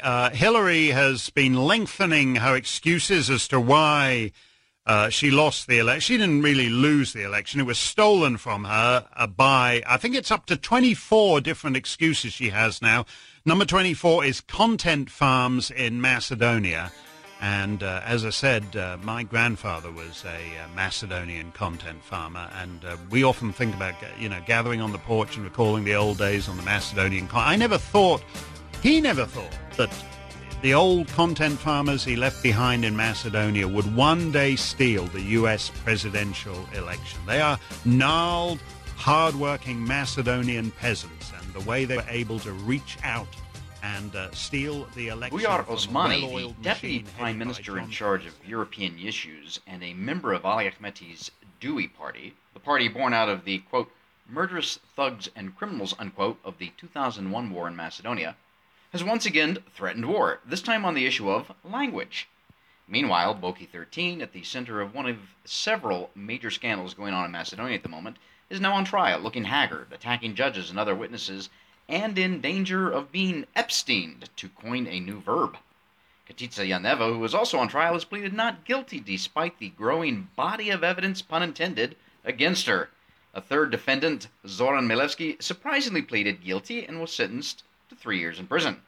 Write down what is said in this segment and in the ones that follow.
Uh, Hillary has been lengthening her excuses as to why uh, she lost the election. She didn't really lose the election. It was stolen from her uh, by, I think it's up to 24 different excuses she has now. Number 24 is Content Farms in Macedonia. And uh, as I said, uh, my grandfather was a uh, Macedonian content farmer, and we often think about, you know, gathering on the porch and recalling the old days on the Macedonian. Con- I never thought, he never thought that the old content farmers he left behind in Macedonia would one day steal the U.S. presidential election. They are gnarled, hard-working Macedonian peasants, and the way they were able to reach out and uh, steal the election. Bujar Osmani, the deputy prime minister in charge of European issues and a member of Ali Ahmeti's DUI party, the party born out of the quote murderous thugs and criminals unquote of the 2001 war in Macedonia, has once again threatened war, this time on the issue of language. Meanwhile, Boki 13, at the center of one of several major scandals going on in Macedonia at the moment, is now on trial, looking haggard, attacking judges and other witnesses, and in danger of being Epsteined, to coin a new verb. Katica Janeva, who is also on trial, has pleaded not guilty despite the growing body of evidence, pun intended, against her. A third defendant, Zoran Milevsky, surprisingly pleaded guilty and was sentenced to three years in prison.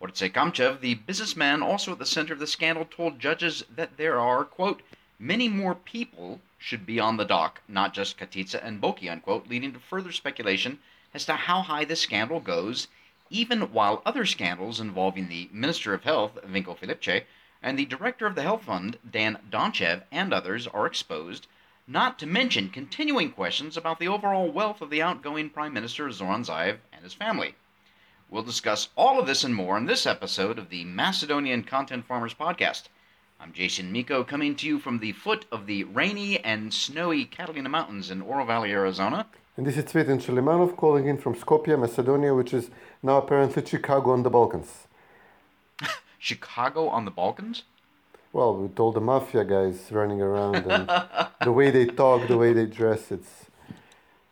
Ortse Kamchev, the businessman also at the center of the scandal, told judges that there are, quote, many more people should be on the dock, not just Katica and Boki, unquote, leading to further speculation as to how high this scandal goes, even while other scandals involving the Minister of Health, Venko Filipche, and the Director of the Health Fund, Dan Donchev, and others are exposed, not to mention continuing questions about the overall wealth of the outgoing Prime Minister Zoran Zaev and his family. We'll discuss all of this and more in this episode of the Macedonian Content Farmers Podcast. I'm Jason Miko, coming to you from the foot of the rainy and snowy Catalina Mountains in Oro Valley, Arizona. And this is Cvetin Chilimanov calling in from Skopje, Macedonia, which is now apparently Chicago on the Balkans. Chicago on the Balkans? Well, with all the mafia guys running around and the way they talk, the way they dress, it's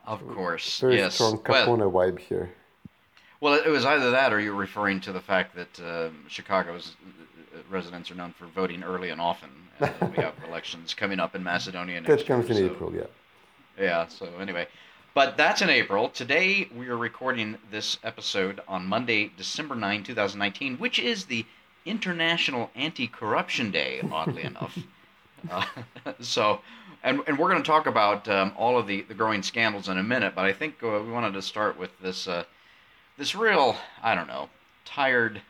of course very yes. strong Capone well, vibe here. Well, it was either that, or you're referring to the fact that um, Chicago's uh, residents are known for voting early and often. Uh, we have elections coming up in Macedonia. Next That comes year, in so- April, yeah. Yeah. So anyway, but that's in April. Today we are recording this episode on Monday, December 9, 2019, which is the International Anti-Corruption Day. Oddly enough. Uh, so, and and we're going to talk about um, all of the the growing scandals in a minute. But I think uh, we wanted to start with this uh, this real I don't know tired.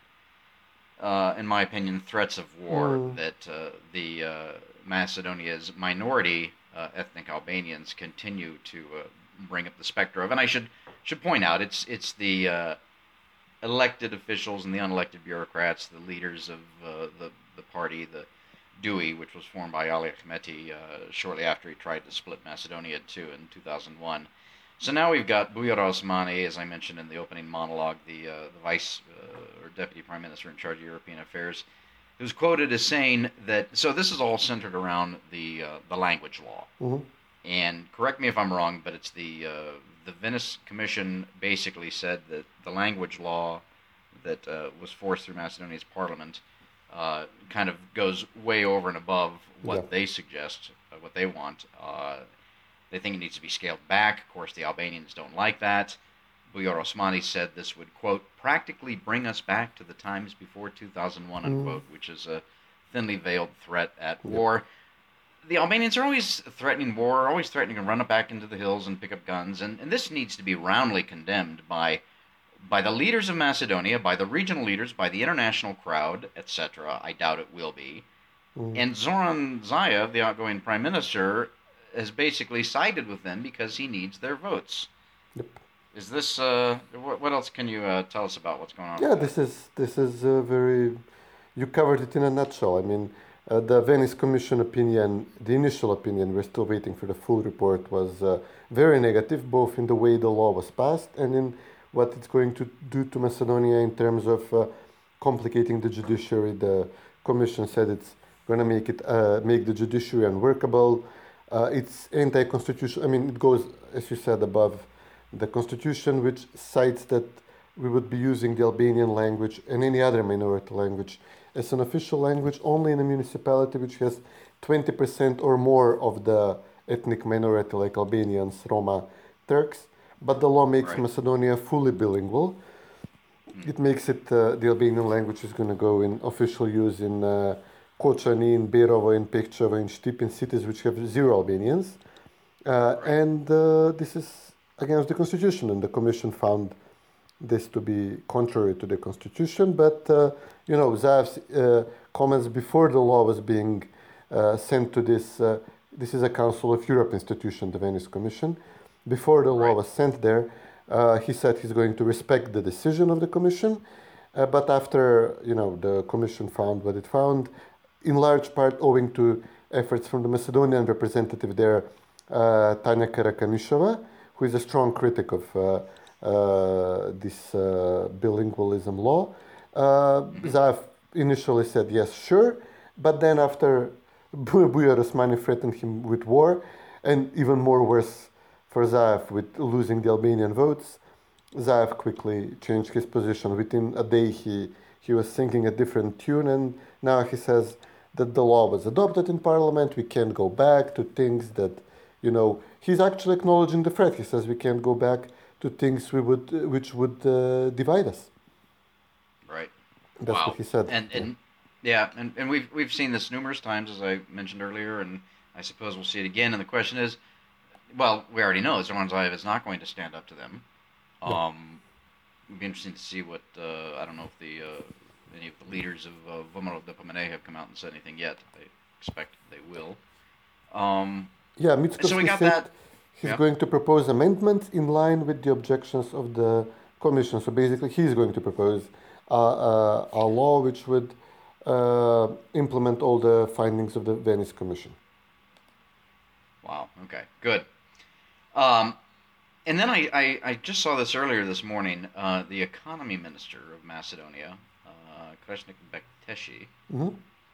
Uh, in my opinion, threats of war Mm. that uh, the uh, Macedonia's minority uh, ethnic Albanians continue to uh, bring up the specter of. And I should should point out it's it's the uh, elected officials and the unelected bureaucrats, the leaders of uh, the the party, the DUI, which was formed by Ali Ahmeti uh, shortly after he tried to split Macedonia in two in 2001. So now we've got Bujar Osmani, as I mentioned in the opening monologue, the, uh, the vice uh, or deputy prime minister in charge of European affairs, who's quoted as saying that. So this is all centered around the uh, the language law, Mhm. and correct me if I'm wrong, but it's the uh, the Venice Commission basically said that the language law that uh, was forced through Macedonia's parliament uh, kind of goes way over and above what Yeah. they suggest, uh, what they want. They think it needs to be scaled back. Of course, the Albanians don't like that. Bujar Osmani said this would, quote, practically bring us back to the times before 2001, unquote, which is a thinly veiled threat at Yeah. war. The Albanians are always threatening war, always threatening to run it back into the hills and pick up guns, and, and this needs to be roundly condemned by by the leaders of Macedonia, by the regional leaders, by the international crowd, etc. I doubt it will be. Mm. And Zoran Zaev, the outgoing prime minister, has basically sided with them because he needs their votes. Yep. Is this uh, what, what else can you uh, tell us about what's going on? Yeah, this is this is uh, very. You covered it in a nutshell. I mean, uh, the Venice Commission opinion, the initial opinion, we're still waiting for the full report, was uh, very negative, both in the way the law was passed and in what it's going to do to Macedonia in terms of uh, complicating the judiciary. The Commission said it's going to make it uh, make the judiciary unworkable. Uh, it's anti-constitutional. I mean, it goes, as you said, above the constitution, which cites that we would be using the Albanian language and any other minority language as an official language only in a municipality which has 20% or more of the ethnic minority like Albanians, Roma, Turks. But the law makes Right. Macedonia fully bilingual. It makes it uh, the Albanian language is going to go in official use in uh, Kočani, in Berovo, in Pehčevo, in Štip, cities which have zero Albanians. Uh, and uh, this is against the constitution, and the commission found this to be contrary to the constitution. But uh, you know, Zaev's uh, comments before the law was being uh, sent to this. Uh, this is a Council of Europe institution, the Venice Commission. Before the law Right. was sent there, uh, he said he's going to respect the decision of the commission. Uh, but after you know the commission found what it found, in large part owing to efforts from the Macedonian representative there, uh, Tanya Karakamisheva, who is a strong critic of uh, uh, this uh, bilingualism law. Zaev initially said yes, sure, but then after Bu- Bujar Osmani threatened him with war, and even more worse for Zaev with losing the Albanian votes, Zaev quickly changed his position. Within a day, he, he was singing a different tune, and now he says that the law was adopted in parliament. We can't go back to things that, you know, he's actually acknowledging the threat. He says we can't go back to things we would, which would uh, divide us. Right. That's wow. what he said. And and yeah, and, and we've we've seen this numerous times, as I mentioned earlier, and I suppose we'll see it again. And the question is, well, we already know Zoran is not going to stand up to them. Yeah. Um, it'd be interesting to see what uh, I don't know if the uh, any of the leaders of uh, VMRO-DPMNE have come out and said anything yet. I expect they will. Um, Yeah, So we got that. he's Yeah. going to propose amendments in line with the objections of the commission. So basically, he's going to propose a, a, a law which would uh, implement all the findings of the Venice Commission. Wow. Okay. Good. Um, and then I, I, I just saw this earlier this morning. Uh, the economy minister of Macedonia, uh, Kreshnik Bekteshi, hmm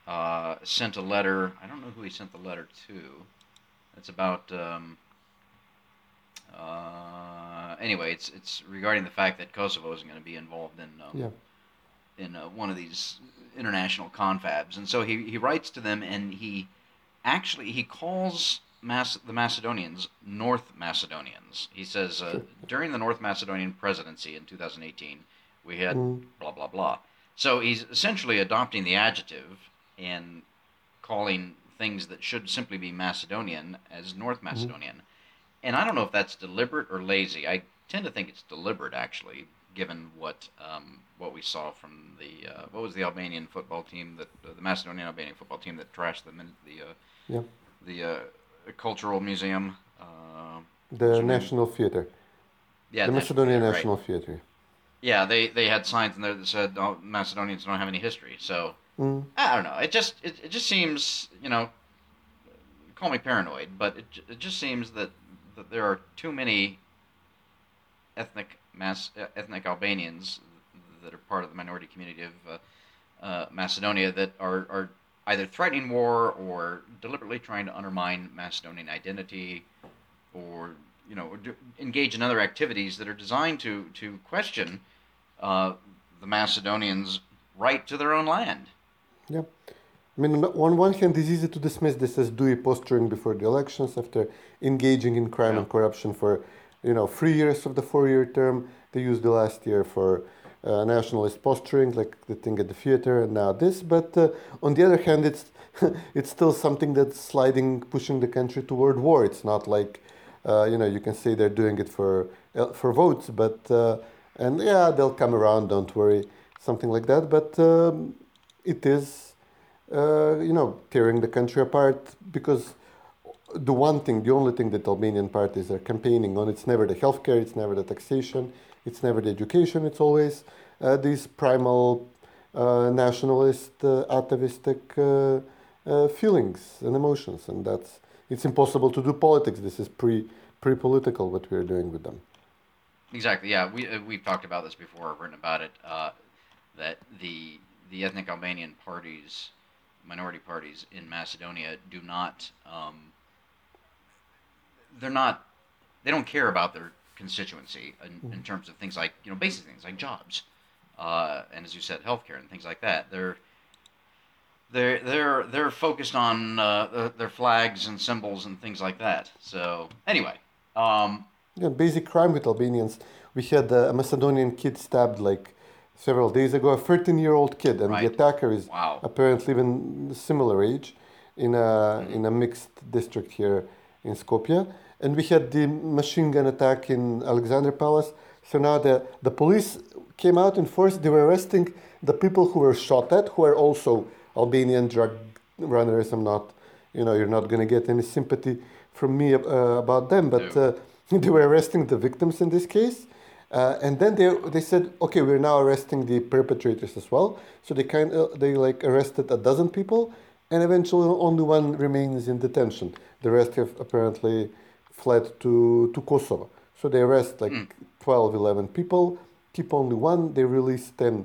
uh, sent a letter. I don't know who he sent the letter to. It's about. Um, uh, anyway, it's it's regarding the fact that Kosovo isn't going to be involved in um, Yeah. in uh, one of these international confabs, and so he, he writes to them, and he actually he calls Mac- the Macedonians North Macedonians. He says uh, during the North Macedonian presidency in 2018, we had Mm. blah blah blah. So he's essentially adopting the adjective and calling things that should simply be Macedonian as North Macedonian. And I don't know if that's deliberate or lazy. I tend to think it's deliberate, actually, given what um, what we saw from the uh, what was the Albanian football team that uh, the Macedonian Albanian football team that trashed the the uh, Yeah. the uh, cultural museum. Uh, The What's your name? National Theatre. yeah, the Macedonian right. National Theatre. Yeah, they they had signs in there that said oh, Macedonians don't have any history. So Mm. I don't know. It just it, it just seems you know, call me paranoid, but it it just seems that that there are too many ethnic mass uh, ethnic Albanians that are part of the minority community of uh, uh, Macedonia that are are either threatening war or deliberately trying to undermine Macedonian identity, or you know, engage in other activities that are designed to to question uh, the Macedonians' right to their own land. Yeah. I mean, on one hand, it's easy to dismiss this as DUI posturing before the elections after engaging in crime Yeah. and corruption for, you know, three years of the four-year term. They used the last year for uh, nationalist posturing, like the thing at the theater, and now this. But uh, on the other hand, it's it's still something that's sliding, pushing the country toward war. It's not like, uh, you know, you can say they're doing it for uh, for votes, but uh, and yeah, they'll come around. Don't worry, something like that. But um, it is uh, you know, tearing the country apart because the one thing, the only thing that Albanian parties are campaigning on, it's never the healthcare, it's never the taxation, it's never the education, it's always uh, these primal nationalist, atavistic feelings and emotions, and that's it's impossible to do politics. This is pre pre political what we are doing with them. Exactly. Yeah, we uh, we've talked about this before. Written about it. Uh, that the the ethnic Albanian parties, minority parties in Macedonia, do not. Um, they're not. They don't care about their constituency in, in, terms of things like you know basic things like jobs, uh, and as you said, healthcare and things like that. They're they're they're they're focused on uh, their flags and symbols and things like that. So anyway, um, yeah, basic crime with Albanians. We had a Macedonian kid stabbed like several days ago, a 13 year old kid, and right. the attacker is wow. apparently even similar age in a mm-hmm. in a mixed district here in Skopje. And we had the machine gun attack in Alexander Palace. So now the, the police came out in force. They were arresting the people who were shot at, who are also Albanian drug runners. I'm not, you know, you're not going to get any sympathy from me uh, about them, but uh, they were arresting the victims in this case. Uh, and then they they said, okay, we're now arresting the perpetrators as well. So they kind of they like arrested a dozen people, and eventually only one remains in detention. The rest have apparently fled to to Kosovo. So they arrest like mm. 12, 11 people, keep only one. They release ten.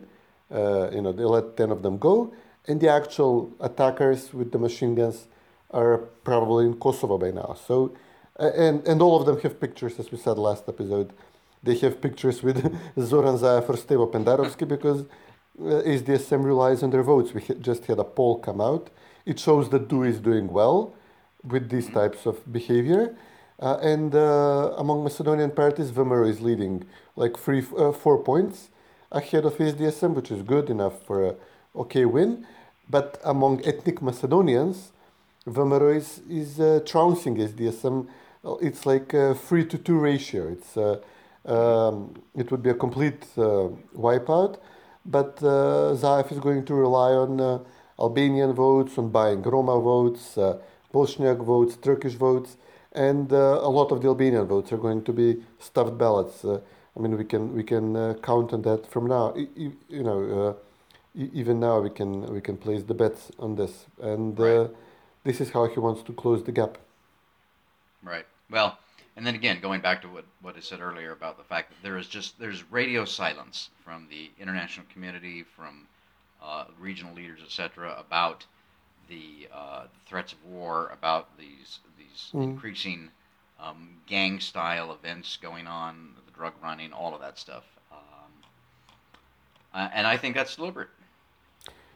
Uh, you know, they let ten of them go, and the actual attackers with the machine guns are probably in Kosovo by now. So, and and all of them have pictures, as we said last episode they have pictures with Zoran Zaev or Stevo Pendarovski because uh, SDSM relies on their votes. We just had a poll come out. It shows that DUI is doing well with these types of behavior. Uh, and uh, among Macedonian parties, VMRO is leading like three, uh, four points ahead of SDSM, which is good enough for a okay win. But among ethnic Macedonians, VMRO is, is uh, trouncing SDSM. It's like a three to two ratio. It's uh, um, it would be a complete uh, wipeout. But uh, Zaev is going to rely on uh, Albanian votes, on buying Roma votes, uh, Bosniak votes, Turkish votes, and uh, a lot of the Albanian votes are going to be stuffed ballots. Uh, I mean, we can we can count on that from now. you know, even now we can we can place the bets on this, and right. this is how he wants to close the gap. Right. Well and then again, going back to what, what I said earlier about the fact that there is just there's radio silence from the international community, from uh, regional leaders, etc., about the, uh, the, threats of war, about these these mm. increasing um, gang style events going on, the drug running, all of that stuff. Um, uh, and I think that's deliberate.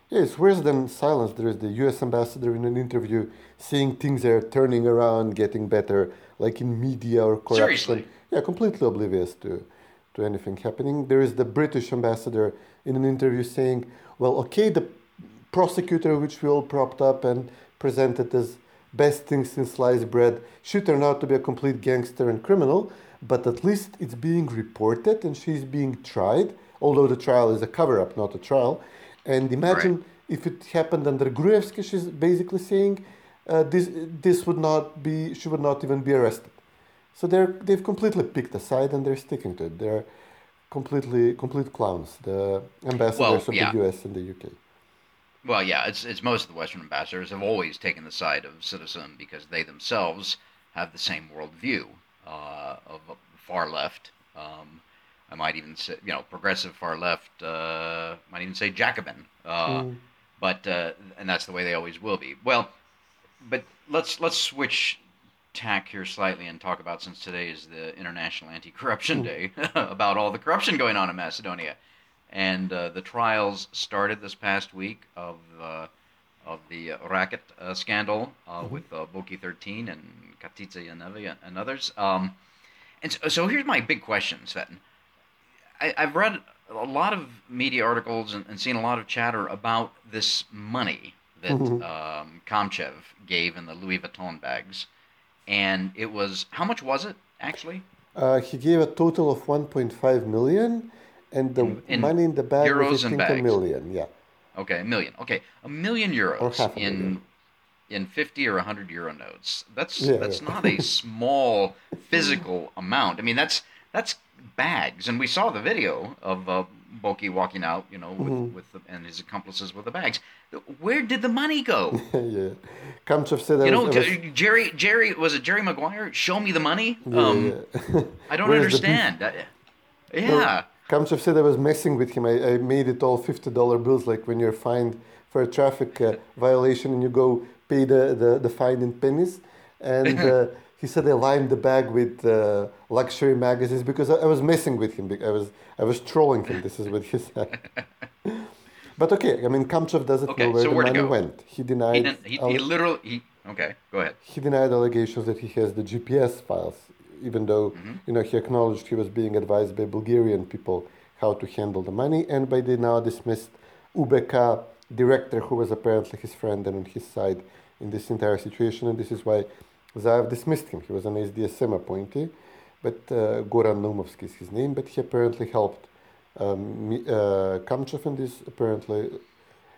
Yes, worse than silence. There is the U.S. ambassador in an interview saying things are turning around, getting better like in media or corruption. Seriously? Yeah, completely oblivious to, to anything happening. There is the British ambassador in an interview saying, well, okay, the prosecutor, which we all propped up and presented as best thing since sliced bread, should turn out to be a complete gangster and criminal, but at least it's being reported and she's being tried, although the trial is a cover up, not a trial. And imagine right. if it happened under Gruevski, she's basically saying uh, this this would not be she would not even be arrested. So they're they've completely picked a side and they're sticking to it. They're completely complete clowns. The ambassadors well, of yeah. the U.S. and the U.K. Well, yeah, it's it's most of the Western ambassadors have always taken the side of citizen because they themselves have the same worldview uh, of far left. Um, I might even say, you know, progressive far left. Uh, might even say Jacobin. Uh, mm. But uh, and that's the way they always will be. Well, but let's let's switch tack here slightly and talk about since today is the International Anti-Corruption Day about all the corruption going on in Macedonia, and uh, the trials started this past week of uh, of the racket uh, scandal uh, mm-hmm. with uh, Boki 13 and Katica Janeva and others. Um, and so, so, here's my big question, Cvetin. I, have read a lot of media articles and, and seen a lot of chatter about this money that mm-hmm. um, Kamchev gave in the Louis Vuitton bags, and it was how much was it actually? Uh, he gave a total of 1.5 million, and the in, in money in the bag was I think a million. Yeah. Okay, a million. Okay, a million euros a in million. in 50 or 100 euro notes. That's yeah, that's yeah. not a small physical amount. I mean, that's that's bags, and we saw the video of uh, Boki walking out, you know, with, mm-hmm. with the, and his accomplices with the bags. Where did the money go? yeah, Kamchev said that. You know, was, Jerry, Jerry was it Jerry Maguire? Show me the money. Yeah, um, yeah. I don't understand. I, yeah. Kamchev said I was messing with him. I, I made it all fifty dollar bills, like when you're fined for a traffic uh, violation and you go pay the, the, the fine in pennies. And uh, he said I lined the bag with uh, luxury magazines because I, I, was messing with him. I was I was trolling him. This is what he said. but okay, I mean Kamchev doesn't okay, know where so the money went. He denied. He, he, he literally. He, okay, go ahead. He denied allegations that he has the GPS files, even though mm-hmm. you know he acknowledged he was being advised by Bulgarian people how to handle the money, and by the now dismissed UBK director, who was apparently his friend and on his side in this entire situation, and this is why Zaev dismissed him. He was an SDSM appointee, but uh, Goran Naumovsky is his name, but he apparently helped um, uh, Kamchev and this apparently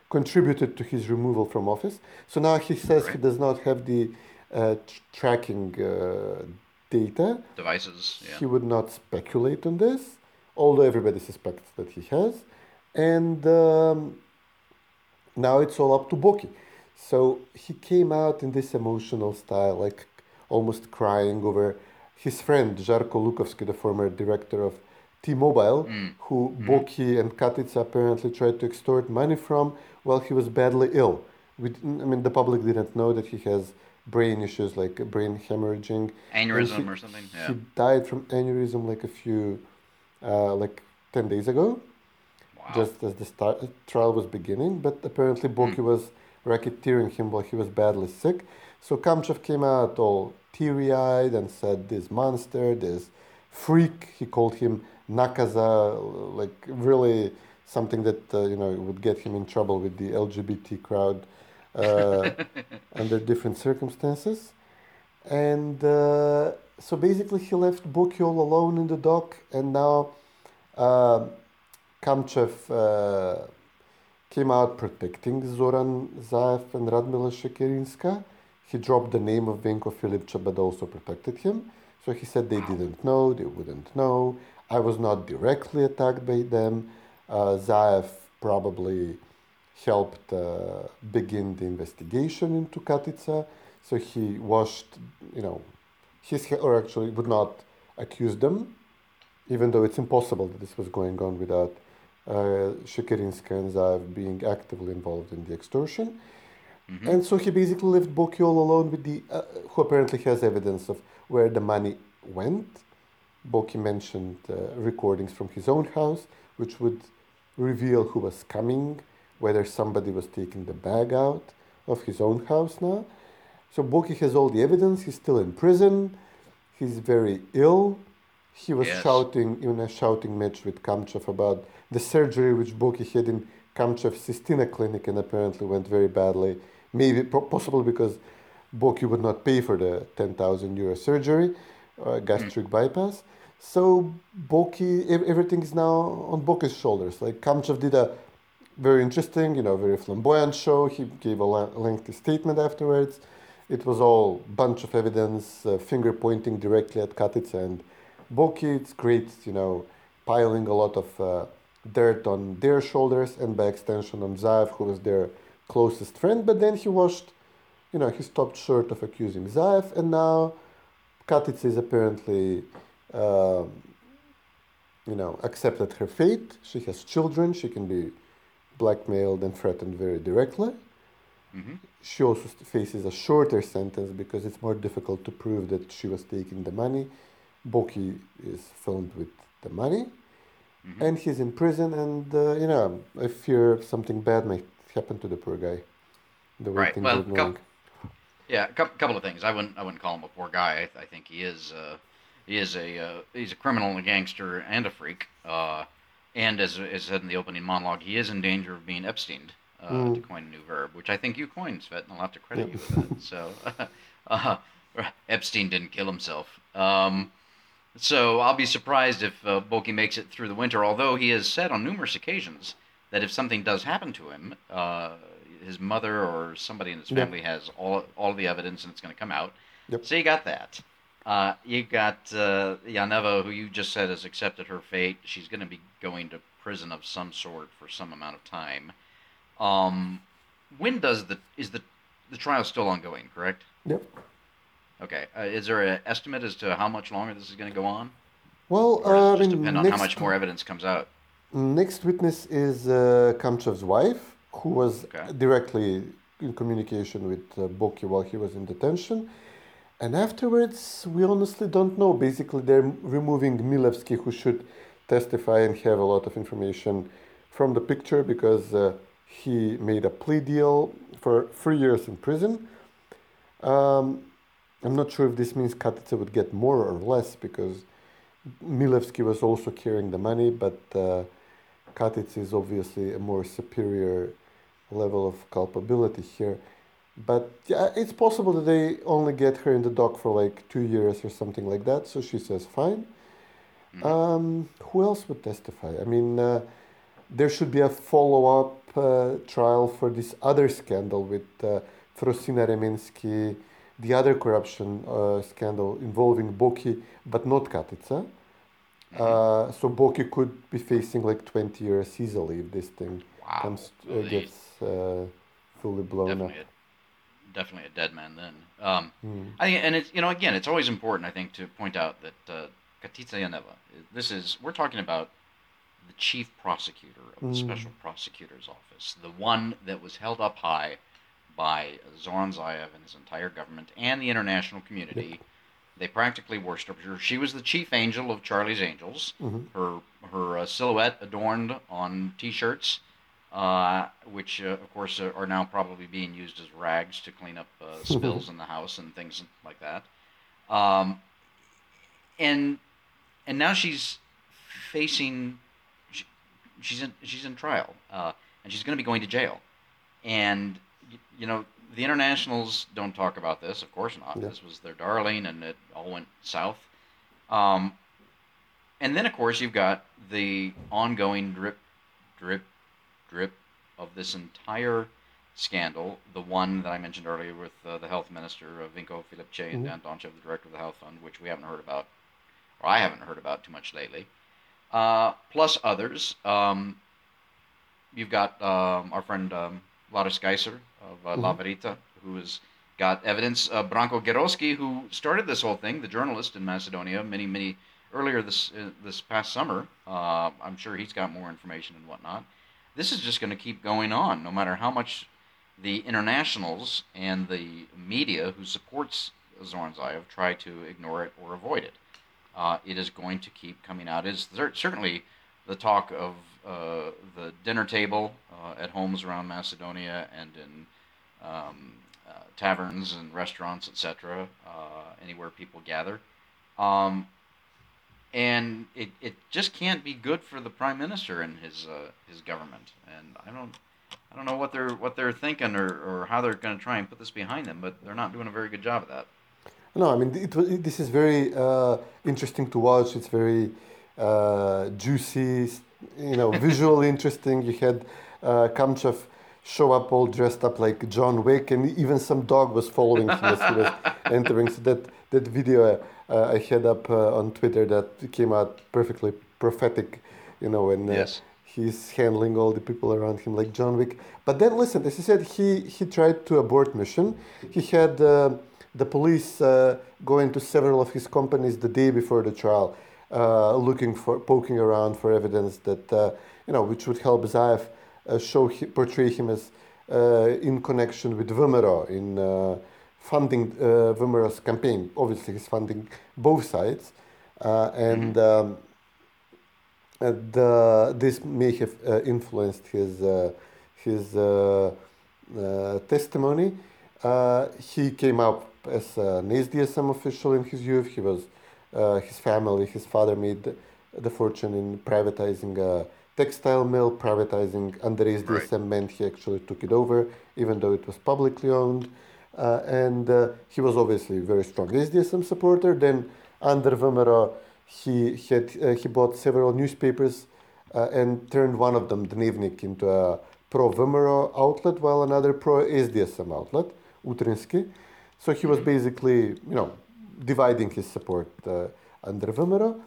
contributed to his removal from office. So now he says right. he does not have the uh, tracking uh, data. Devices, yeah. He would not speculate on this, although everybody suspects that he has. And um, now it's all up to Boki. So he came out in this emotional style, like almost crying over his friend Jarko Lukovsky, the former director of T-Mobile, mm. who mm. Boki and Katica apparently tried to extort money from while he was badly ill. We, I mean, the public didn't know that he has brain issues like brain hemorrhaging. Aneurysm he, or something. Yeah. He died from aneurysm like a few, uh, like ten days ago, wow. just as the start, trial was beginning. But apparently, Boki mm. was racketeering him while he was badly sick. So Kamchev came out all teary eyed and said, This monster, this freak, he called him Nakaza, like really something that uh, you know would get him in trouble with the LGBT crowd uh, under different circumstances. And uh, so basically, he left Boki all alone in the dock, and now uh, Kamchev uh, came out protecting Zoran Zaev and Radmila Shekerinska. He dropped the name of Venko Filipche, but also protected him. So he said they didn't know, they wouldn't know. I was not directly attacked by them. Uh, Zaev probably helped uh, begin the investigation into Katica. So he washed, you know, his, or actually would not accuse them, even though it's impossible that this was going on without uh, Shekerinska and Zaev being actively involved in the extortion. Mm-hmm. And so he basically left Boki all alone with the, uh, who apparently has evidence of where the money went. Boki mentioned uh, recordings from his own house, which would reveal who was coming, whether somebody was taking the bag out of his own house now. So Boki has all the evidence. He's still in prison. He's very ill. He was yes. shouting in a shouting match with Kamchev about the surgery which Boki had in Kamchev's Sistina clinic and apparently went very badly. Maybe possible because Boki would not pay for the 10,000 euro surgery, uh, gastric mm. bypass. So Boki, everything is now on Boki's shoulders. Like Kamchev did a very interesting, you know, very flamboyant show. He gave a lengthy statement afterwards. It was all bunch of evidence, uh, finger pointing directly at Katica and Boki. It's great, you know, piling a lot of uh, dirt on their shoulders and by extension on Zaev, who was their closest friend. But then he washed, you know, he stopped short of accusing Zaev, and now Katica is apparently, uh, you know, accepted her fate. She has children. She can be blackmailed and threatened very directly. Mm-hmm. She also faces a shorter sentence because it's more difficult to prove that she was taking the money. Boki is filmed with the money. Mm-hmm. And he's in prison, and uh, you know, I fear something bad might happen to the poor guy. The way right. things well, are going. yeah, a couple of things. I wouldn't, I wouldn't call him a poor guy. I, I think he is, uh, he is a, uh, he's a criminal and a gangster and a freak. Uh, and as, as said in the opening monologue, he is in danger of being Epsteined. uh, mm. to coin a new verb, which I think you coined, Cvet, and I'll have to credit you with that. So, uh, Epstein didn't kill himself. Um, so I'll be surprised if uh, Boki makes it through the winter, although he has said on numerous occasions that if something does happen to him, uh, his mother or somebody in his family yep. has all all the evidence and it's going to come out. Yep. So you got that. Uh, you got uh, Janeva, who you just said has accepted her fate. She's going to be going to prison of some sort for some amount of time. Um, when does the is the the trial still ongoing? Correct. Yep. Okay. Uh, is there an estimate as to how much longer this is going to go on? Well, uh, just depend on how much more evidence comes out. Next witness is uh, Kamchev's wife, who was okay. directly in communication with uh, Boki while he was in detention. and afterwards, we honestly don't know. Basically, they're removing Milevsky, who should testify and have a lot of information from the picture because uh, he made a plea deal for three years in prison. Um, I'm not sure if this means Katica would get more or less because Milevsky was also carrying the money, but uh, Katic is obviously a more superior level of culpability here. But yeah, it's possible that they only get her in the dock for like two years or something like that. So she says, fine. Mm-hmm. Um, who else would testify? I mean, uh, there should be a follow up uh, trial for this other scandal with uh, Frosina Remensky, the other corruption uh, scandal involving Boki, but not Katica. Mm-hmm. Uh, so Boki could be facing like 20 years easily if this thing wow. comes, uh, gets uh, fully blown Definitely up definitely a dead man then. Um, mm. I think, and it's you know again, it's always important I think to point out that uh, Katica Janeva. This is we're talking about the chief prosecutor of the mm. special prosecutor's office, the one that was held up high by Zoran Zaev and his entire government and the international community. Yep. They practically worshipped her. She was the chief angel of Charlie's Angels. Mm-hmm. Her her uh, silhouette adorned on T-shirts uh, which uh, of course uh, are now probably being used as rags to clean up uh, spills in the house and things like that. Um, and and now she's facing she, she's in she's in trial uh, and she's going to be going to jail. And you know the internationals don't talk about this, of course not. Yeah. This was their darling, and it all went south. Um, and then of course you've got the ongoing drip, drip, drip of this entire scandal, the one that I mentioned earlier with uh, the health minister, uh, Venko Filipche, mm-hmm. and Dan Donchev, the director of the health fund, which we haven't heard about, or I haven't heard about too much lately, uh, plus others. Um, you've got um, our friend um, Lars Geiser of uh, mm-hmm. La Verita, who has got evidence. Uh, Branko Geroski, who started this whole thing, the journalist in Macedonia, many, many earlier this uh, this past summer. Uh, I'm sure he's got more information and whatnot this is just going to keep going on no matter how much the internationals and the media who supports Zoran Zaev try to ignore it or avoid it. Uh, it is going to keep coming out. It is certainly the talk of uh, the dinner table uh, at homes around Macedonia and in um, uh, taverns and restaurants, etc., uh, anywhere people gather. Um, and it, it just can't be good for the prime minister and his his government. And I don't I don't know what they're what they're thinking or, or how they're going to try and put this behind them, but they're not doing a very good job of that. No, I mean it, it, this is very uh, interesting to watch. It's very uh, juicy, you know, visually interesting. You had uh, Kamchev show up all dressed up like John Wick, and even some dog was following him as he was entering. So that that video uh, I had up uh, on Twitter that came out perfectly prophetic, you know, and uh, yes. he's handling all the people around him like John Wick. But then, listen, as he said, he he tried to abort mission. He had the police go into several of his companies the day before the trial, looking for poking around for evidence that you know which would help Zaev show portray him as in connection with VMRO in funding uh, campaign. Obviously, he's funding both sides, uh, and mm-hmm. um, uh, the, this may have uh, influenced his uh, his uh, testimony. he came up as an SDSM official in his youth. He was his family. His father made the fortune in privatizing a textile mill. Privatizing under SDSM right. meant he actually took it over, even though it was publicly owned. Uh, and uh, he was obviously very strong SDSM supporter. Then under VMRO, he had uh, he bought several newspapers and turned one of them, Dnevnik, into a pro VMRO outlet, while another pro SDSM outlet, Utrinsky. So he was mm-hmm. basically, you know, dividing his support uh, under VMRO.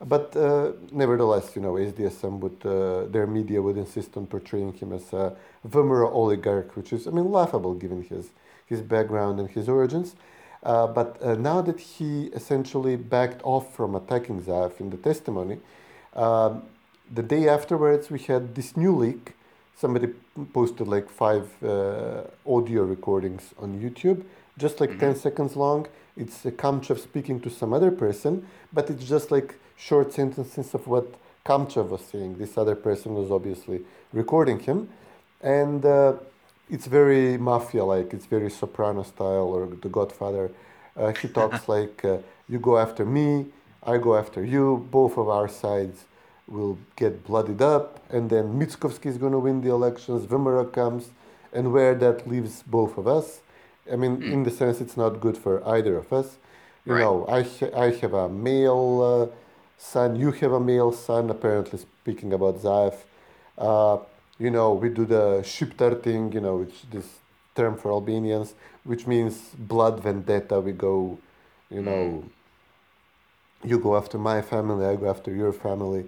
But uh, nevertheless, you know, SDSM would, uh, their media would insist on portraying him as a VMRO oligarch, which is, I mean, laughable given his his background and his origins. But now that he essentially backed off from attacking Zaev in the testimony, um, the day afterwards we had this new leak. Somebody posted like five uh, audio recordings on YouTube just like mm-hmm. 10 seconds long. It's a Kamchev speaking to some other person, but it's just like short sentences of what Kamchev was saying. This other person was obviously recording him. And uh, it's very mafia like, it's very soprano style or The Godfather. Uh, he talks like, uh, You go after me, I go after you, both of our sides will get blooded up, and then Mickoski is going to win the elections, VMRO comes, and where that leaves both of us. I mean, mm. in the sense, it's not good for either of us. You right. know, I, ha- I have a male uh, son, you have a male son, apparently speaking about Zaev. Uh, you know, we do the Shiptar thing, you know, which this term for Albanians, which means blood vendetta. We go, you know, mm. you go after my family, I go after your family.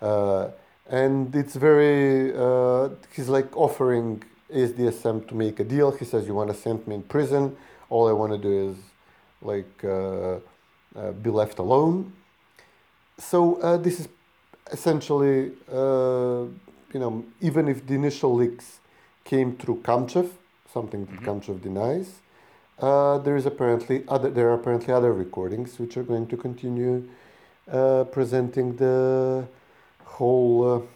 Uh, and it's very, uh, he's like offering ASDSM to make a deal. He says, You want to send me in prison? All I want to do is like uh, uh, be left alone. So uh, this is essentially, uh, you know, even if the initial leaks came through Kamchev, something that mm-hmm. Kamchev denies, uh, there is apparently other. There are apparently other recordings which are going to continue uh, presenting the whole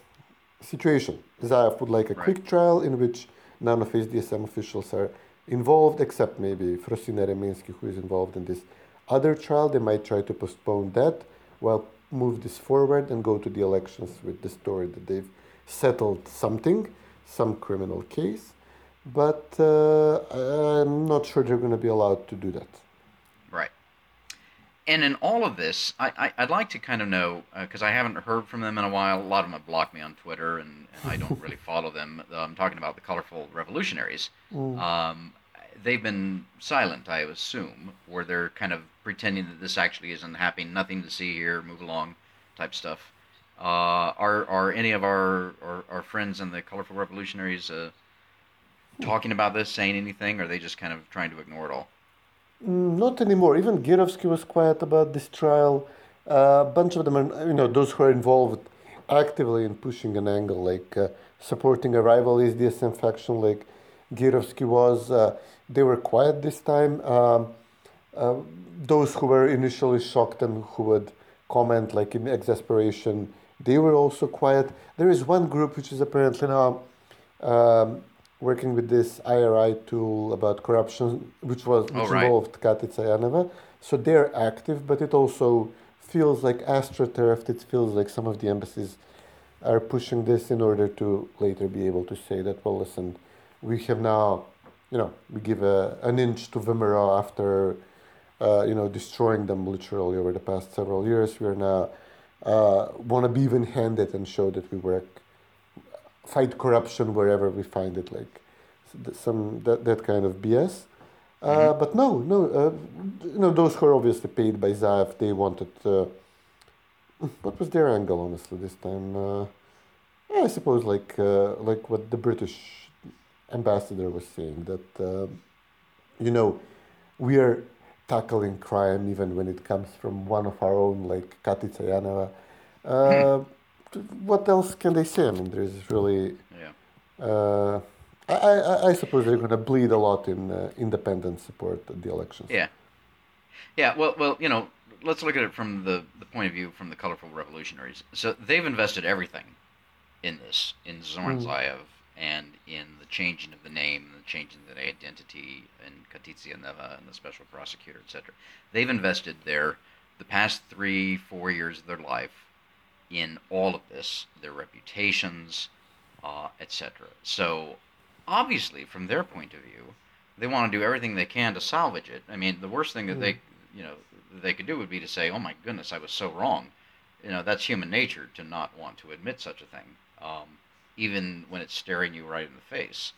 situation. Zaev would like a right. quick trial in which none of ASDSM officials are involved, except maybe Frosina Remensky, who is involved in this other trial. They might try to postpone that while move this forward and go to the elections with the story that they've settled something, some criminal case. But uh, I'm not sure they're going to be allowed to do that. And in all of this, I, I, would like to kind of know, because uh, I haven't heard from them in a while. A lot of them have blocked me on Twitter, and, and I don't really follow them. I'm talking about the colorful revolutionaries. Mm. Um, they've been silent, I assume, or they're kind of pretending that this actually isn't happening, nothing to see here, move along, type stuff. Uh, are are any of our, our, our friends in the colorful revolutionaries uh, talking about this, saying anything, or are they just kind of trying to ignore it all? Not anymore. Even Geroski was quiet about this trial. Uh, a bunch of them are, you know, those who are involved actively in pushing an angle, like uh, supporting a rival ASDSM faction, like Geroski was. Uh, they were quiet this time. Um, uh, those who were initially shocked and who would comment, like in exasperation, they were also quiet. There is one group which is apparently now um, working with this IRI tool about corruption, which was which oh, right. involved Katica Janeva. So they're active, but it also feels like astroturfed. It feels like some of the embassies are pushing this in order to later be able to say that, well, listen, we have now, you know, we give a, an inch to VMRO after, uh, you know, destroying them literally over the past several years. We are now uh, want to be even-handed and show that we work fight corruption wherever we find it, like some that, that kind of BS. Uh, mm-hmm. But no, no, uh, you know, those who are obviously paid by Zaev, they wanted. Uh, what was their angle, honestly, this time? Uh, I suppose like uh, like what the British ambassador was saying that uh, you know we are tackling crime even when it comes from one of our own, like Katica Janeva. Uh, what else can they say? I mean, there's really. Yeah. Uh, I, I, I suppose they're going to bleed a lot in uh, independent support at the elections. Yeah. Yeah. Well, well, you know, let's look at it from the, the point of view from the colorful revolutionaries. So they've invested everything in this, in Zoran mm. Zaev, and in the changing of the name, and the changing of the identity, and Katica Janeva, and the special prosecutor, etc. They've invested their the past three, four years of their life in all of this, their reputations, uh, etc. So, obviously, from their point of view, they want to do everything they can to salvage it. I mean, the worst thing that they, mm. you know, they could do would be to say, "Oh my goodness, I was so wrong." You know, that's human nature to not want to admit such a thing, um, even when it's staring you right in the face.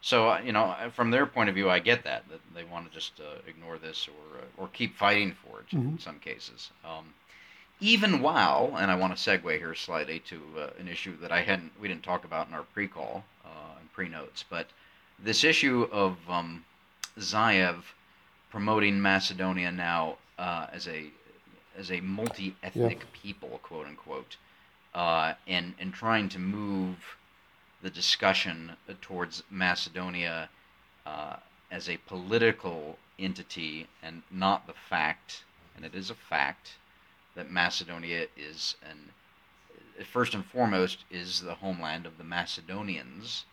So, uh, you know, uh, from their point of view, I get that that they want to just uh, ignore this or uh, or keep fighting for it mm-hmm. in some cases. Um, even while, and I want to segue here slightly to uh, an issue that I hadn't, we didn't talk about in our pre-call uh, and pre-notes, but this issue of um, Zaev promoting Macedonia now uh, as a as a multi-ethnic yeah. people, quote unquote, uh, and and trying to move the discussion towards Macedonia uh, as a political entity and not the fact, and it is a fact, that Macedonia is an first and foremost is the homeland of the Macedonians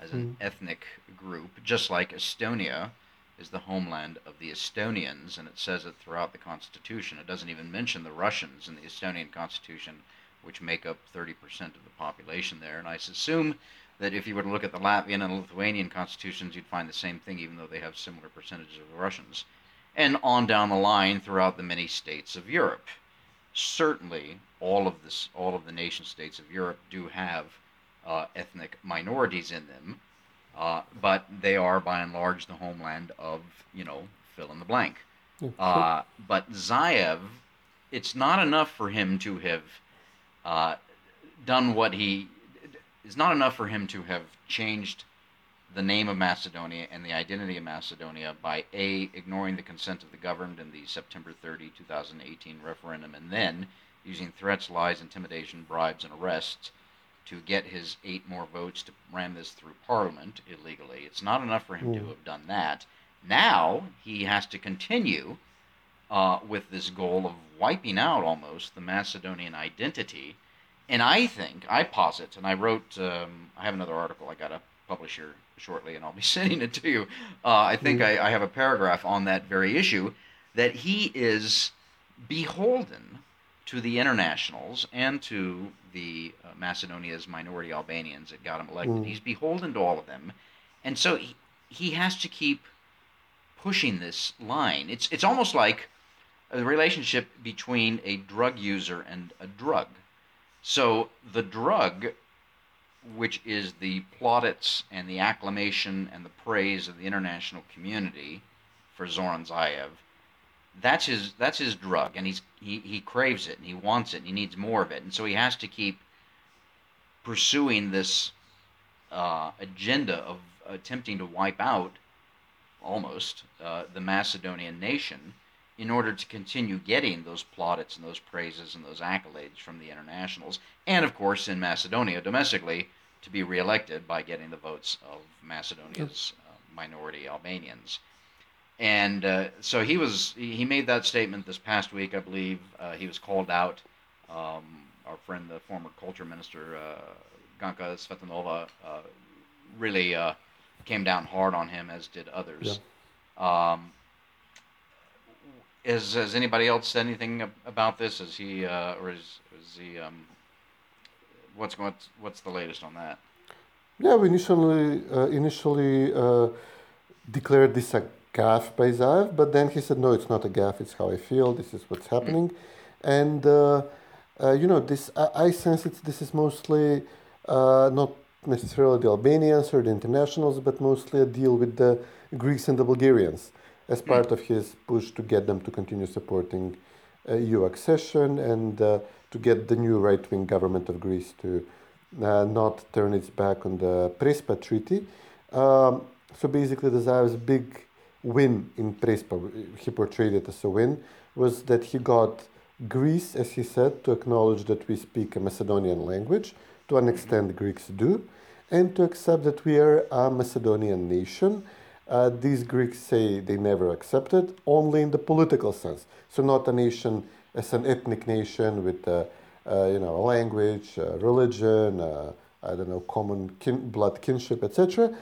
as an mm. ethnic group, just like Estonia is the homeland of the Estonians, and it says it throughout the Constitution. It doesn't even mention the Russians in the Estonian Constitution, which make up 30% of the population there. And I assume that if you were to look at the Latvian and Lithuanian constitutions, you'd find the same thing, even though they have similar percentages of the Russians. And on down the line throughout the many states of Europe. Certainly, all of this, all of the nation states of Europe do have uh, ethnic minorities in them, uh, but they are by and large the homeland of you know fill in the blank. Uh, but Zaev, it's not enough for him to have uh, done what he it's not enough for him to have changed the name of Macedonia and the identity of Macedonia by A, ignoring the consent of the governed in the September 30, 2018 referendum, and then using threats, lies, intimidation, bribes, and arrests to get his eight more votes to ram this through Parliament illegally. It's not enough for him mm. to have done that. Now he has to continue uh, with this goal of wiping out almost the Macedonian identity and I think, I posit, and I wrote, um, I have another article I got to publish here shortly, and I'll be sending it to you. Uh, I think. I, I have a paragraph on that very issue that he is beholden to the internationals and to the uh, Macedonia's minority Albanians that got him elected. Mm. He's beholden to all of them, and so he, he has to keep pushing this line. It's it's almost like a relationship between a drug user and a drug. So the drug, which is the plaudits and the acclamation and the praise of the international community for Zoran Zaev, that's his that's his drug, and he's he, he craves it and he wants it and he needs more of it, and so he has to keep pursuing this uh, agenda of attempting to wipe out almost uh, the Macedonian nation in order to continue getting those plaudits and those praises and those accolades from the internationals, and of course in Macedonia domestically to be reelected by getting the votes of Macedonia's uh, minority Albanians. And uh, so he was he made that statement this past week, I believe. Uh, he was called out. Um, our friend, the former culture minister uh, Ganka Cvetanova, uh, really uh, came down hard on him, as did others. Yeah. Um, is has anybody else said anything about this? Is he uh, or is is he um, what's what's what's the latest on that? Yeah, we initially uh, initially uh, declared this a gaffe by Zaev, but then he said, no, it's not a gaffe. It's how I feel. This is what's happening, and uh, uh, you know this. I, I sense it's this is mostly uh, not necessarily the Albanians or the internationals, but mostly a deal with the Greeks and the Bulgarians as part of his push to get them to continue supporting uh, EU accession and uh, to get the new right wing government of Greece to uh, not turn its back on the Prespa Treaty. Um, so basically, the Zaev's big win in Prespa, he portrayed it as a win, was that he got Greece, as he said, to acknowledge that we speak a Macedonian language. To an extent, Greeks do, and to accept that we are a Macedonian nation uh, these Greeks say they never accepted, only in the political sense. So not a nation as an ethnic nation with, uh, uh, you know, a language, religion, I don't know, common kin- blood kinship, etc.,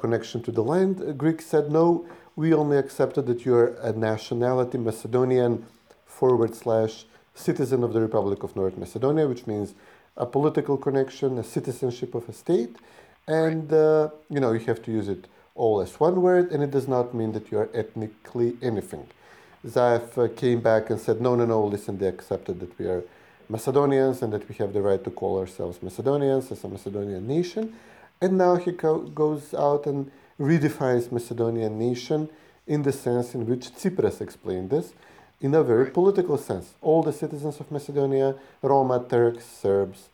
connection to the land. Greeks said, no, we only accepted that you're a nationality, Macedonian forward slash citizen of the Republic of North Macedonia, which means a political connection, a citizenship of a state, and uh, you know you have to use it all as one word, and it does not mean that you are ethnically anything. Zaev uh, came back and said, no, no, no, listen, they accepted that we are Macedonians and that we have the right to call ourselves Macedonians as a Macedonian nation. And now he co- goes out and redefines Macedonian nation in the sense in which Tsipras explained this, in a very political sense. All the citizens of Macedonia, Roma, Turks, Serbs,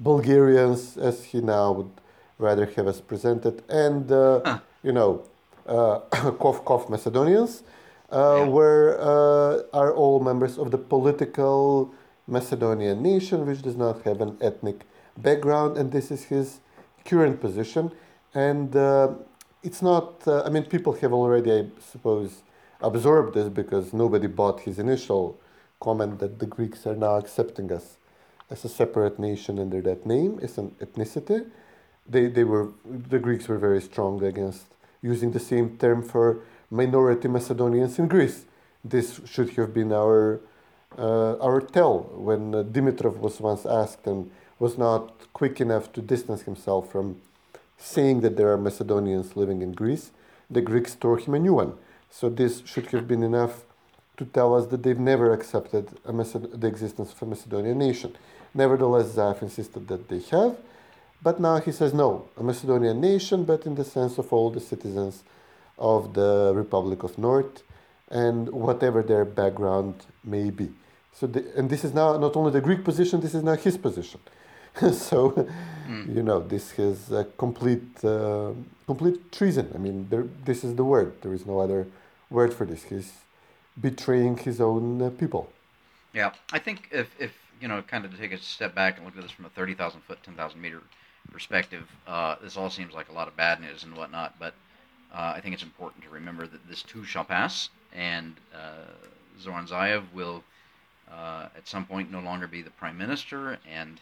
Bulgarians, as he now would rather have us presented, and uh, you know, uh, cough cough Macedonians, uh, yeah. were uh, are all members of the political Macedonian nation, which does not have an ethnic background, and this is his current position. And uh, it's not. Uh, I mean, people have already, I suppose, absorbed this because nobody bought his initial comment that the Greeks are now accepting us as a separate nation under that name, as an ethnicity. They, they were, the Greeks were very strong against using the same term for minority Macedonians in Greece. This should have been our, uh, our tell when uh, Dimitrov was once asked and was not quick enough to distance himself from saying that there are Macedonians living in Greece. The Greeks tore him a new one. So this should have been enough to tell us that they've never accepted the existence of a Macedonian nation. Nevertheless, Zaev insisted that they have, but now he says no, a Macedonian nation, but in the sense of all the citizens of the Republic of North and whatever their background may be. So, the, and this is now not only the Greek position, this is now his position. so, mm. you know, this is a complete, uh, complete treason. I mean, there, this is the word. There is no other word for this. He's betraying his own uh, people. Yeah, I think if, if you know, kind of to take a step back and look at this from a 30,000 foot, 10,000 meter perspective, uh, this all seems like a lot of bad news and whatnot, but uh, I think it's important to remember that this too shall pass, and uh, Zoran Zaev will uh, at some point no longer be the prime minister, and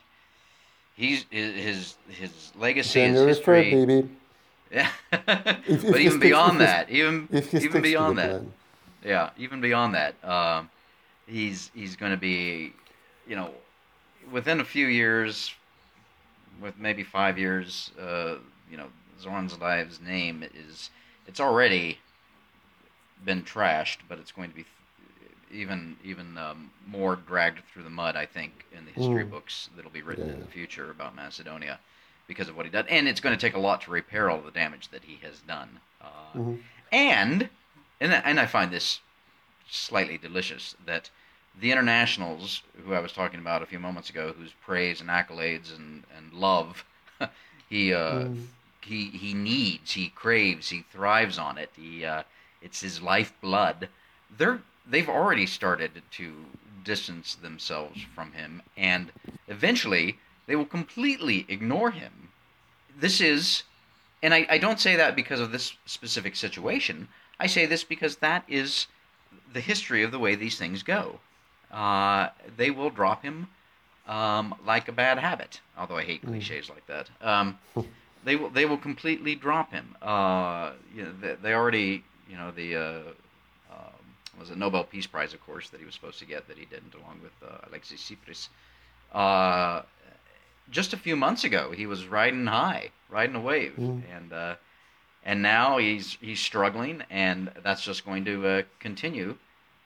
he's his his legacy is history. baby. Yeah, if, but even beyond that, even even beyond that, plan. yeah, even beyond that, um, he's he's going to be, you know, within a few years, with maybe five years, uh, you know, Zoran Zaev's name is it's already been trashed, but it's going to be even even um, more dragged through the mud, I think, in the history mm. books that'll be written yeah. in the future about Macedonia because of what he did. And it's going to take a lot to repair all the damage that he has done. Uh, mm-hmm. And and and I find this slightly delicious that the internationals who I was talking about a few moments ago, whose praise and accolades and, and love he uh, mm. he he needs, he craves, he thrives on it. He uh, it's his lifeblood. They're they've already started to distance themselves from him, and eventually they will completely ignore him. This is, and I, I don't say that because of this specific situation. I say this because that is the history of the way these things go. Uh, they will drop him um, like a bad habit. Although I hate mm. cliches like that. Um, they will they will completely drop him. Uh, you know, they, they, already you know the uh, was a Nobel Peace Prize, of course, that he was supposed to get that he didn't, along with uh, Alexis Tsipras. Uh, just a few months ago, he was riding high, riding a wave, mm. and uh, and now he's he's struggling, and that's just going to uh, continue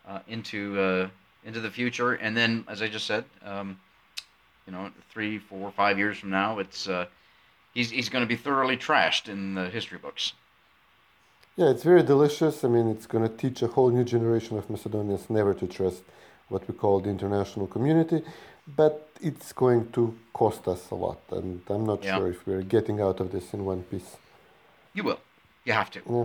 uh, into uh, into the future. And then, as I just said, um, you know, three, four, five years from now, it's he's he's going to be thoroughly trashed in the history books. Yeah, it's very delicious. I mean, it's going to teach a whole new generation of Macedonians never to trust what we call the international community, but it's going to cost us a lot, and I'm not yeah. sure if we're getting out of this in one piece. You will. You have to. Yeah.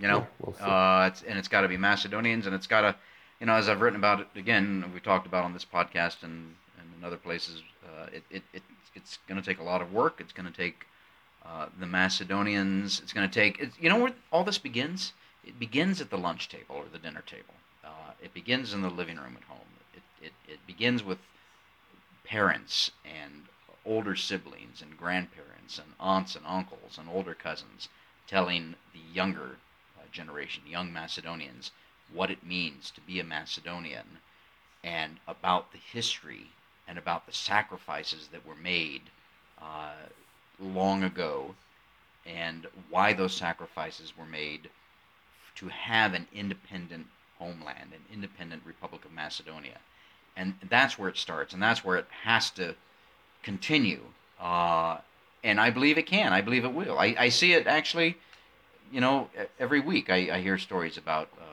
You know, yeah, we'll uh, it's, and it's got to be Macedonians, and it's got to, you know, as I've written about it again, we talked about on this podcast and, and in other places, uh, it, it, it, it's going to take a lot of work. It's going to take uh, the Macedonians. It's going to take, you know where all this begins? It begins at the lunch table or the dinner table. Uh, it begins in the living room at home. It, it, it begins with parents and older siblings and grandparents and aunts and uncles and older cousins telling the younger uh, generation, young Macedonians, what it means to be a Macedonian and about the history and about the sacrifices that were made uh, long ago and why those sacrifices were made to have an independent homeland, an independent Republic of Macedonia. And that's where it starts, and that's where it has to continue. Uh, and I believe it can. I believe it will. I, I see it actually, you know, every week I, I hear stories about about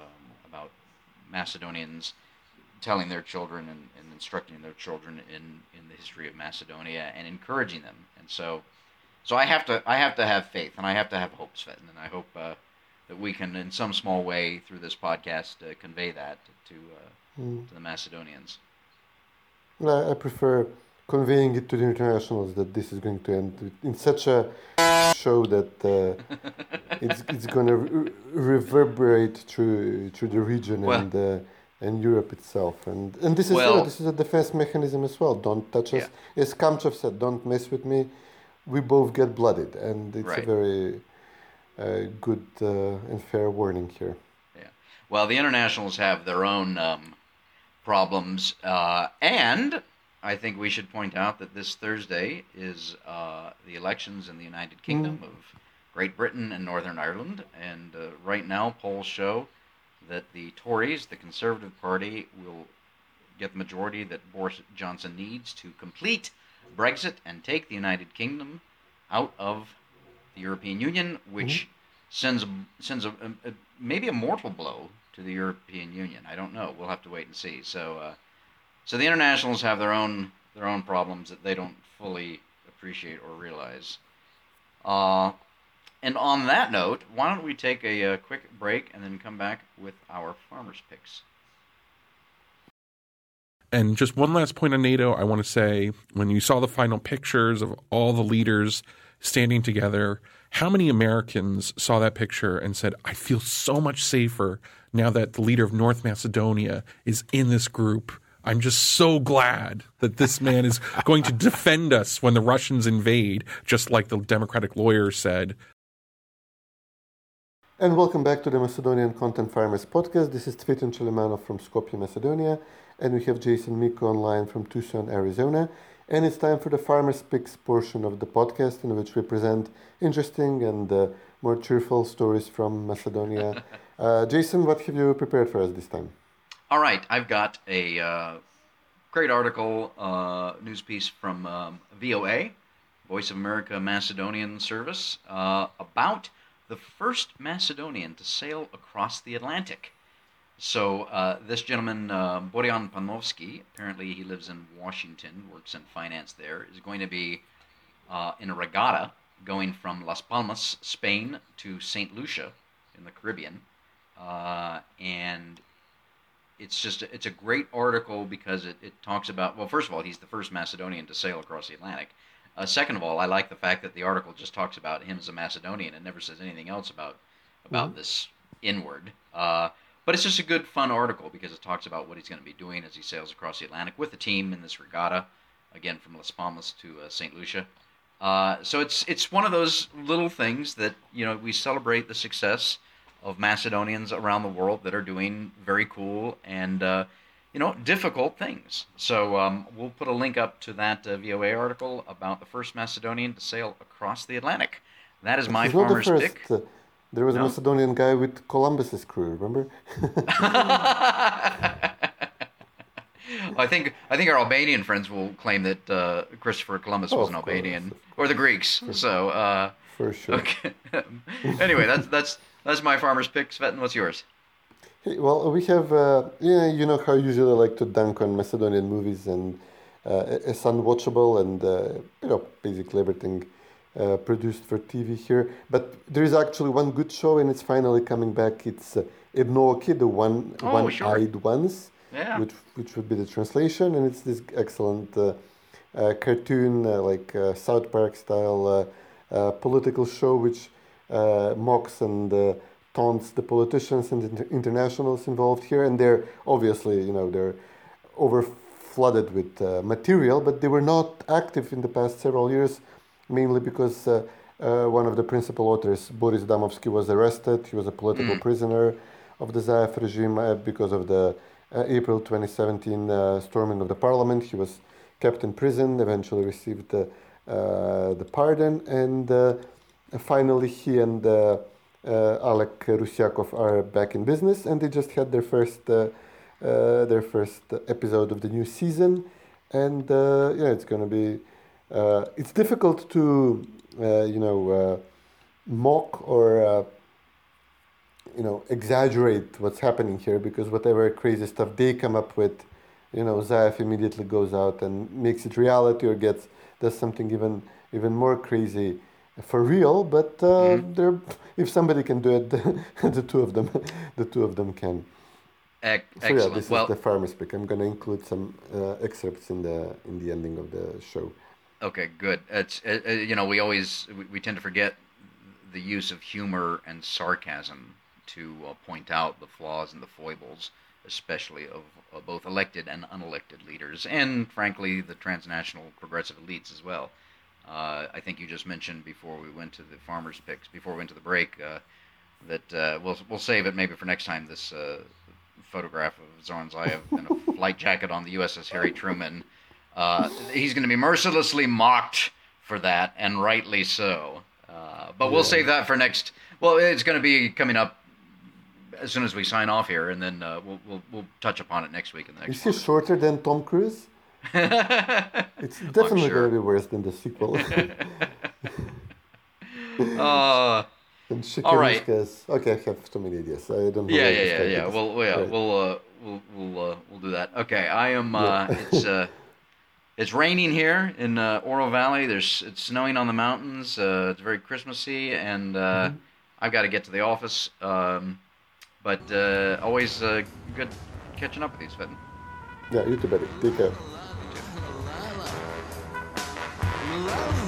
Macedonians telling their children and, and instructing their children in, in the history of Macedonia and encouraging them. And so so I have to I have to have faith and I have to have hope, and I hope uh, that we can, in some small way, through this podcast, uh, convey that to uh, mm. to the Macedonians. I prefer conveying it to the internationals that this is going to end in such a show that uh, it's it's going to re- reverberate through through the region well, and uh, and Europe itself. And and this is well, you know, this is a defense mechanism as well. Don't touch us. Yeah. As Kamchev said, don't mess with me. We both get blooded, and it's right. a very uh, good uh, and fair warning here. Yeah. Well, the internationals have their own um, problems, uh, and I think we should point out that this Thursday is uh, the elections in the United Kingdom mm. of Great Britain and Northern Ireland. And uh, right now, polls show that the Tories, the Conservative Party, will get the majority that Boris Johnson needs to complete Brexit and take the United Kingdom out of the European Union, which mm sends sends a, a, a, maybe a mortal blow to the European Union. I don't know. We'll have to wait and see. So. Uh, so the internationals have their own their own problems that they don't fully appreciate or realize. Uh, and on that note, why don't we take a, a uh, quick break and then come back with our farmers picks. And just one last point on NATO, I want to say when you saw the final pictures of all the leaders standing together, how many Americans saw that picture and said, I feel so much safer now that the leader of North Macedonia is in this group I'm just so glad that this man is going to defend us when the Russians invade, just like the Democratic lawyer said. And welcome back to the Macedonian Content Farmers podcast. This is Cvetin Chilimanov from Skopje, Macedonia, and we have Jason Miko online from Tucson, Arizona. And it's time for the Farmers Picks portion of the podcast, in which we present interesting and uh, more cheerful stories from Macedonia. Uh, Jason, what have you prepared for us this time? All right, I've got a uh, great article, uh, news piece from um, VOA, Voice of America Macedonian Service, uh, about the first Macedonian to sail across the Atlantic. So uh, this gentleman, uh, Borian Panovsky, apparently he lives in Washington, works in finance there, is going to be uh, in a regatta going from Las Palmas, Spain, to St. Lucia in the Caribbean. Uh, and it's just a, it's a great article because it, it talks about well first of all he's the first macedonian to sail across the atlantic. Uh, second of all i like the fact that the article just talks about him as a macedonian and never says anything else about about mm-hmm. this inward. Uh, but it's just a good fun article because it talks about what he's going to be doing as he sails across the atlantic with the team in this regatta again from las palmas to uh, st lucia. Uh, so it's it's one of those little things that you know we celebrate the success of Macedonians around the world that are doing very cool and uh, you know difficult things. So um, we'll put a link up to that uh, VOA article about the first Macedonian to sail across the Atlantic. That is my farmer's first, pick. Uh, there was no? a Macedonian guy with Columbus's crew. Remember? I think I think our Albanian friends will claim that uh, Christopher Columbus oh, was an Albanian, or the Greeks. So uh, for sure. Okay. anyway, that's that's that's my farmer's pick. Cvetin, what's yours? Hey, well, we have, uh, yeah, you know how I usually like to dunk on Macedonian movies and uh, it's unwatchable and, uh, you know, basically everything uh, produced for TV here. But there is actually one good show and it's finally coming back. It's uh, Jednooki, the one, oh, one-eyed sure. ones, yeah. which, which would be the translation. And it's this excellent uh, uh, cartoon, uh, like South Park style political show, which uh, mocks and uh, taunts the politicians and the internationals involved here, and they're obviously, you know, they're over flooded with uh, material, but they were not active in the past several years, mainly because uh, uh, one of the principal authors, Boris Damovsky, was arrested. He was a political mm. prisoner of the Zaev regime uh, because of the April 2017 storming of the parliament. He was kept in prison, eventually received the, the pardon, and finally he and uh, uh, Alek Rusyakov are back in business, and they just had their first uh, their first episode of the new season, and yeah, it's gonna be. it's difficult to you know mock or you know exaggerate what's happening here because whatever crazy stuff they come up with you know Zaev immediately goes out and makes it reality or gets does something even even more crazy for real, but uh, mm-hmm. if somebody can do it, the, the two of them, the two of them can. Ec- So yeah, this well, is the farmer's pick. I'm gonna include some uh, excerpts in the in the ending of the show. Okay, good. It's uh, uh, you know we always we, we tend to forget the use of humor and sarcasm to uh, point out the flaws and the foibles, especially of uh, both elected and unelected leaders, and frankly the transnational progressive elites as well. Uh, I think you just mentioned before we went to the farmers' picks, before we went to the break, uh, that uh, we'll we'll save it maybe for next time. This uh, photograph of Zoran Zaev in a flight jacket on the USS Harry Truman. Uh, he's going to be mercilessly mocked for that, and rightly so. Uh, but we'll Yeah. save that for next. Well, it's going to be coming up as soon as we sign off here, and then uh, we'll, we'll we'll touch upon it next week in the next. Is he shorter than Tom Cruise? It's definitely sure. gonna be worse than the sequel. uh, and All right. Okay, I have too many ideas. I don't know. yeah, yeah, yeah, yeah. We'll yeah, Right. we'll uh, we'll we'll uh, we'll do that. Okay, I am. Uh, Yeah. it's uh, it's raining here in uh, Oro Valley. There's it's snowing on the mountains. Uh, it's very Christmassy, and uh, Mm-hmm. I've got to get to the office. Um, but uh, always uh, good catching up with you, Cvet. Yeah, you too, buddy. Take care. around.